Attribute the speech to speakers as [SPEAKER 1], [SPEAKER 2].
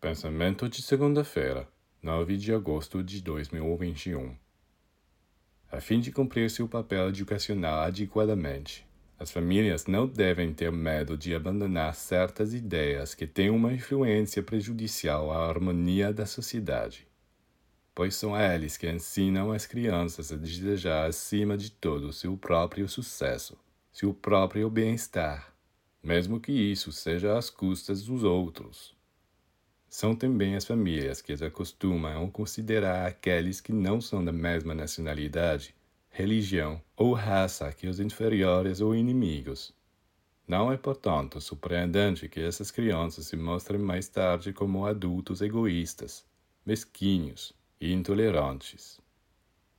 [SPEAKER 1] Pensamento de segunda-feira, 9 de agosto de 2021. A fim de cumprir seu papel educacional adequadamente, as famílias não devem ter medo de abandonar certas ideias que têm uma influência prejudicial à harmonia da sociedade, pois são eles que ensinam as crianças a desejar acima de tudo seu próprio sucesso, seu próprio bem-estar, mesmo que isso seja às custas dos outros. São também as famílias que acostumam a considerar aqueles que não são da mesma nacionalidade, religião ou raça que os inferiores ou inimigos. Não é, portanto, surpreendente que essas crianças se mostrem mais tarde como adultos egoístas, mesquinhos e intolerantes.